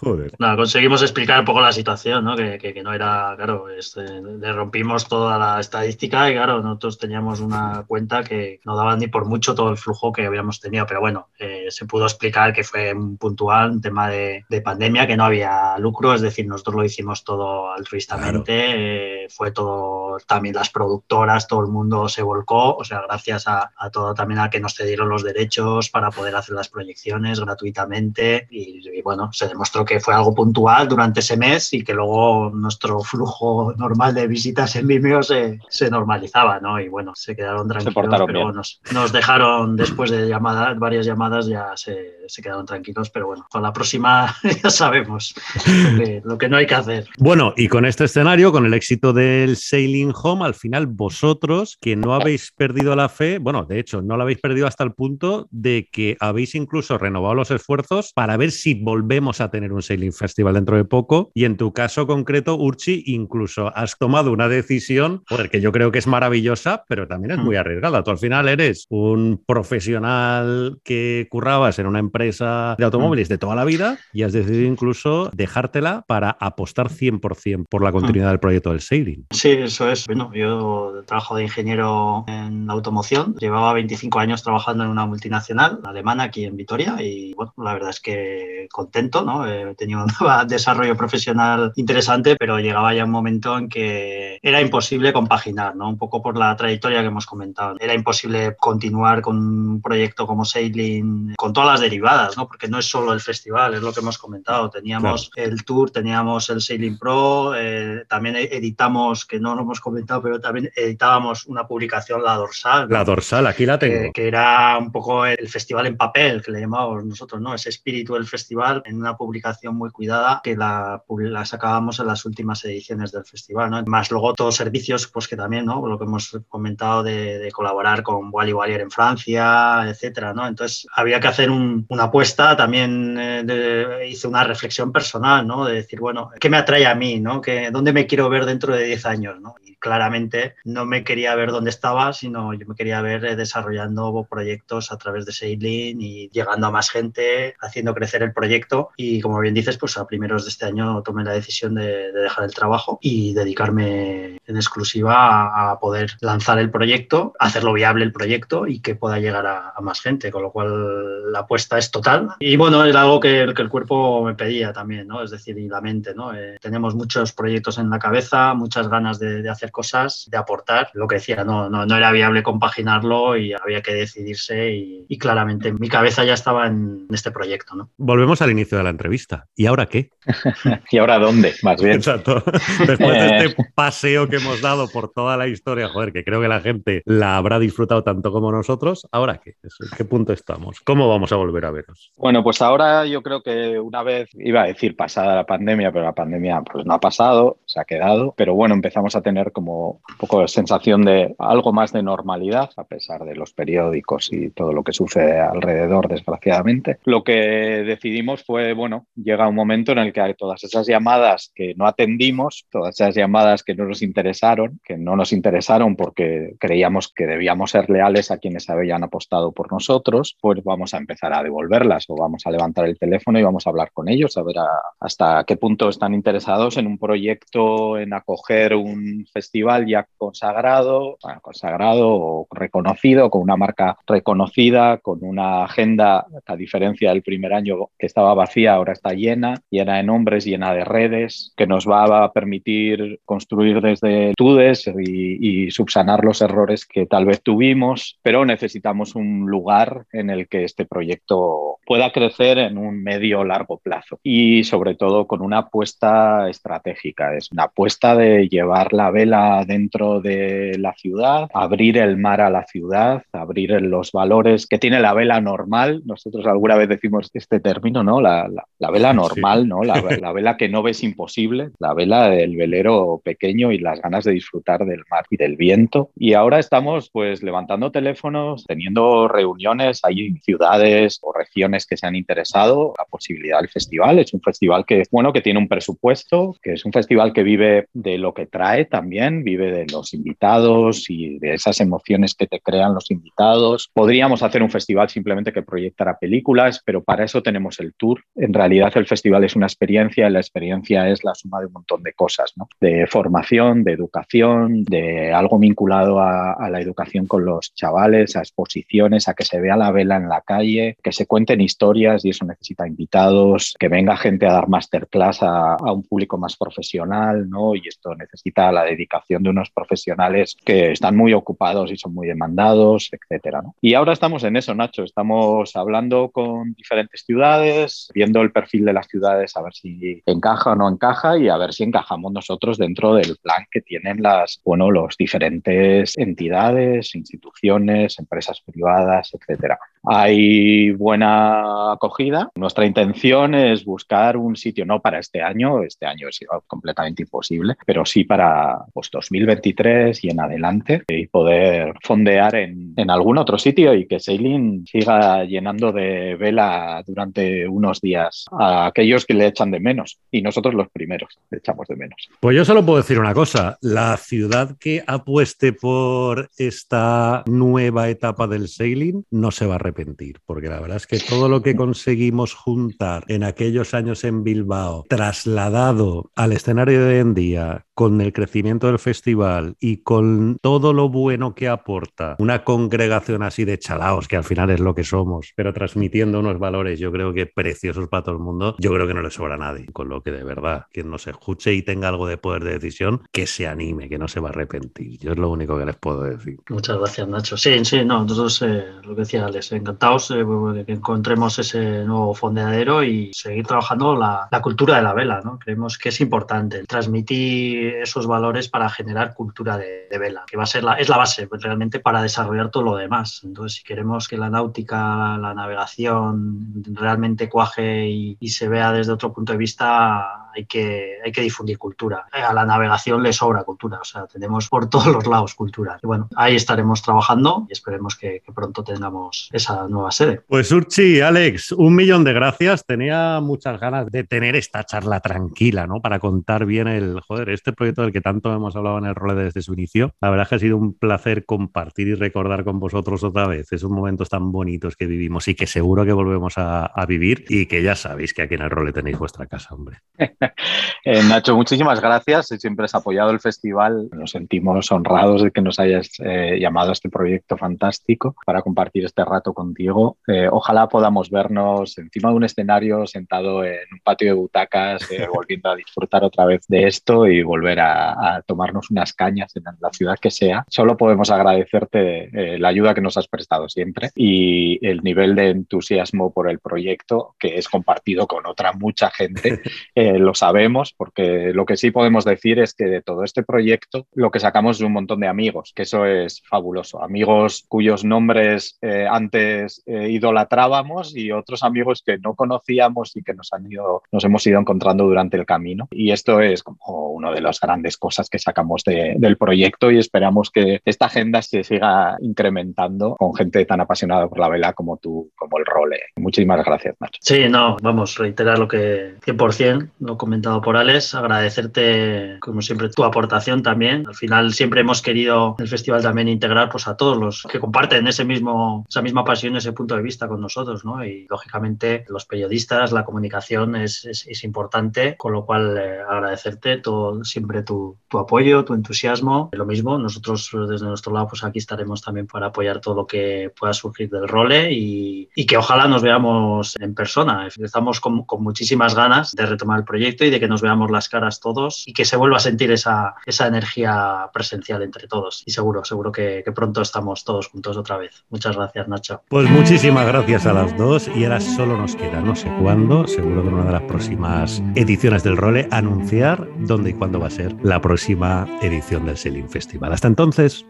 Joder. Nada, conseguimos explicar un poco la situación, ¿no? Que, que, no era, claro, este, le rompimos toda la estadística y, claro, nosotros teníamos una cuenta que no daba ni por mucho todo el flujo que habíamos tenido, pero bueno, eh, se pudo explicar que fue un puntual, un tema de, de, pandemia, que no había lucro, es decir, nosotros lo hicimos todo altruistamente, eh, fue todo, también las productoras, todo el mundo se volcó, o sea, gracias a, a todo también a que nos cedieron los derechos para poder hacer las proyecciones gratuitamente y, bueno, se demostró que fue algo puntual durante ese mes y que luego nuestro flujo normal de visitas en Vimeo se, se normalizaba, ¿no? Y bueno, se quedaron tranquilos, pero nos, nos, dejaron después de llamadas, varias llamadas ya se, se, quedaron tranquilos, pero bueno, con la próxima ya sabemos lo que, lo que no hay que hacer. Bueno, y con este escenario, con el éxito del Sailing Home, al final vosotros que no habéis perdido la fe, bueno, de hecho, no la habéis perdido hasta al punto de que habéis incluso renovado los esfuerzos para ver si volvemos a tener un Sailing Festival dentro de poco. Y en tu caso concreto, Urchi, incluso has tomado una decisión, joder, que yo creo que es maravillosa, pero también es muy mm. arriesgada. Tú al final eres un profesional que currabas en una empresa de automóviles de toda la vida y has decidido incluso dejártela para apostar 100% por la continuidad del proyecto del Sailing. Sí, eso es. Bueno, yo trabajo de ingeniero en automoción, llevaba 25 años trabajando en una multinacional alemana aquí en Vitoria y bueno, la verdad es que contento, ¿no? He tenido un desarrollo profesional interesante, pero llegaba ya un momento en que era imposible compaginar, ¿no? Un poco por la trayectoria que hemos comentado. Era imposible continuar con un proyecto como Sailing con todas las derivadas, ¿no? Porque no es solo el festival, es lo que hemos comentado. Teníamos el tour, teníamos el Sailing Pro, eh, también editamos, que no lo hemos comentado, pero también editábamos una publicación, La Dorsal. La Dorsal, aquí la tengo. que era un poco el festival en papel, que le llamamos nosotros, ¿no? Ese espíritu del festival en una publicación muy cuidada que la, la sacábamos en las últimas ediciones del festival, ¿no? Más luego todos servicios, pues que también, ¿no? Lo que hemos comentado de, colaborar con Wally Wallier en Francia, etcétera, ¿no? Entonces había que hacer una apuesta, también eh, hice una reflexión personal, ¿no? De decir, bueno, ¿qué me atrae a mí, ¿no? Que, ¿Dónde me quiero ver dentro de 10 años, ¿no? Y claramente no me quería ver dónde estaba, sino yo me quería ver eh, desarrollando proyectos a través de Sailing y llegando a más gente, haciendo crecer el proyecto. Y como bien dices, pues a primeros de este año tomé la decisión de, dejar el trabajo y dedicarme en exclusiva a, poder lanzar el proyecto, hacerlo viable el proyecto y que pueda llegar a, más gente, con lo cual la apuesta es total. Y bueno, era algo que, el cuerpo me pedía también, ¿no? Es decir, y la mente, ¿no? Eh, tenemos muchos proyectos en la cabeza, muchas ganas de, hacer cosas, de aportar. Lo que decía, no, no, no era viable compaginarlo y había que decidirse sé y, claramente mi cabeza ya estaba en, este proyecto. ¿no? Volvemos al inicio de la entrevista. ¿Y ahora qué? ¿Y ahora dónde? Más bien. Exacto. Después de este paseo que hemos dado por toda la historia, joder, que creo que la gente la habrá disfrutado tanto como nosotros, ¿ahora qué? ¿En qué punto estamos? ¿Cómo vamos a volver a veros? Bueno, pues ahora yo creo que una vez, iba a decir pasada la pandemia, pero la pandemia pues no ha pasado, se ha quedado, pero bueno, empezamos a tener como un poco de sensación de algo más de normalidad, a pesar de los periódicos y todo lo que sucede alrededor, desgraciadamente. Lo que decidimos fue, bueno, llega un momento en el que hay todas esas llamadas que no atendimos, todas esas llamadas que no nos interesaron, que no nos interesaron porque creíamos que debíamos ser leales a quienes habían apostado por nosotros, pues vamos a empezar a devolverlas o vamos a levantar el teléfono y vamos a hablar con ellos, a ver hasta qué punto están interesados en un proyecto, en acoger un festival ya consagrado, consagrado o reconocido, con una marca reconocida, con una agenda, a diferencia del primer año que estaba vacía, ahora está llena, llena de nombres, llena de redes, que nos va a permitir construir desde TUDES y, y subsanar los errores que tal vez tuvimos, pero necesitamos un lugar en el que este proyecto pueda crecer en un medio largo plazo y sobre todo con una apuesta estratégica. Es una apuesta de llevar la vela dentro de la ciudad, abrir el mar a la ciudad, abrir los valores que tiene la vela normal. Nosotros alguna vez decimos este término, ¿no? La, vela normal, ¿no? La, la, vela que no ves imposible, la vela del velero pequeño y las ganas de disfrutar del mar y del viento. Y ahora estamos pues levantando teléfonos, teniendo reuniones, hay ciudades o regiones que se han interesado la posibilidad del festival. Es un festival que, bueno, que tiene un presupuesto, que es un festival que vive de lo que trae también, vive de los invitados y de esas emociones que te crean los invitados. Podríamos hacer un festival simplemente que proyectara películas, pero para eso tenemos el tour. En realidad el festival es una experiencia y la experiencia es la suma de un montón de cosas, ¿no? de formación, de educación, de algo vinculado a, la educación con los chavales, a exposiciones, a que se vea la vela en la calle, que se cuenten historias y eso necesita invitados, que venga gente a dar masterclass a, a un público más profesional, ¿no? Y esto necesita la dedicación de unos profesionales que están muy ocupados y son muy demandados, etcétera, ¿no? Y ahora estamos en eso, Nacho, estamos hablando con diferentes ciudades, viendo el perfil de las ciudades a ver si encaja o no encaja y a ver si encajamos nosotros dentro del plan que tienen las, bueno, los diferentes entidades, instituciones, empresas privadas, etcétera. Hay buena acogida. Nuestra intención es buscar un sitio, no para este año, este año es completamente imposible, pero sí para pues, 2023 y en adelante y poder fondear en, en algún otro sitio y que Sailing siga llenando de vela durante unos días a aquellos que le echan de menos y nosotros los primeros echamos de menos. Pues yo solo puedo decir una cosa, la ciudad que apueste por esta nueva etapa del sailing no se va a arrepentir, porque la verdad es que todo lo que conseguimos juntar en aquellos años en Bilbao, trasladado al escenario de hoy en día, con el crecimiento del festival y con todo lo bueno que aporta una congregación así de chalaos, que al final es lo que somos, pero transmitiendo unos valores, yo creo que preciosos para todo el mundo, yo creo que no le sobra a nadie. Con lo que de verdad, quien nos escuche y tenga algo de poder de decisión, que se anime, que no se va a arrepentir. Yo es lo único que les puedo decir. Muchas gracias, Nacho. Sí, sí, no, nosotros, eh, lo que decía Alex, encantados eh, de que encontremos ese nuevo fondeadero y seguir trabajando la, la cultura de la vela, ¿no? Creemos que es importante transmitir esos valores para generar cultura de, vela, que va a ser la, es la base pues, realmente para desarrollar todo lo demás. Entonces, si queremos que la náutica, la navegación realmente cuaje y, y se vea desde otro punto de vista, hay que, hay que difundir cultura. A la navegación le sobra cultura, o sea, tenemos por todos los lados cultura. Y bueno, ahí estaremos trabajando y esperemos que, que pronto tengamos esa nueva sede. Pues Urchi, Alex, un millón de gracias. Tenía muchas ganas de tener esta charla tranquila, ¿no? Para contar bien el, joder, este proyecto del que tanto hemos hablado en el rol desde su inicio. La verdad es que ha sido un placer compartir y recordar con vosotros otra vez esos momentos tan bonitos que vivimos y que seguro que volvemos a, a vivir y que ya sabéis que aquí en el rol tenéis vuestra casa, hombre. Eh, Nacho, muchísimas gracias. Siempre has apoyado el festival. Nos sentimos honrados de que nos hayas eh, llamado a este proyecto fantástico para compartir este rato contigo. Eh, ojalá podamos vernos encima de un escenario, sentado en un patio de butacas, volviendo a disfrutar otra vez de esto y volver a, tomarnos unas cañas en la ciudad que sea. Solo podemos agradecerte la ayuda que nos has prestado siempre y el nivel de entusiasmo por el proyecto que es compartido con otra mucha gente. lo sabemos porque lo que sí podemos decir es que de todo este proyecto lo que sacamos es un montón de amigos, que eso es fabuloso. Amigos cuyos nombres eh, antes eh, idolatrábamos y otros amigos que no conocíamos y que nos, han ido, nos hemos ido encontrando durante el camino. Y esto es como una de las grandes cosas que sacamos del proyecto y esperamos que esta agenda se siga incrementando con gente tan apasionada por la vela como tú, como el role. Muchísimas gracias, Nacho. Sí, no, vamos, reiterar lo que 100% lo comentado por Alex, agradecerte como siempre tu aportación también. Al final siempre hemos querido el festival también integrar pues a todos los que comparten ese mismo, esa misma pasión, ese punto de vista con nosotros, ¿no? Y lógicamente los periodistas, la comunicación es, es, importante, con lo cual eh, agradecerte todo, siempre tu, tu, apoyo, tu entusiasmo. Lo mismo, nosotros desde nuestro lado pues aquí estaremos también para apoyar todo lo que pueda surgir del role y, que ojalá nos veamos en persona. Estamos con, con muchísimas ganas de retomar el proyecto y de que nos veamos las caras todos y que se vuelva a sentir esa, esa energía presencial entre todos. Y seguro, seguro que, que pronto estamos todos juntos otra vez. Muchas gracias, Nacho. Pues muchísimas gracias a las dos y ahora solo nos queda, no sé cuándo, seguro que en una de las próximas ediciones del Role, anunciar dónde y cuándo va a ser la próxima edición del Selling Festival. Hasta entonces.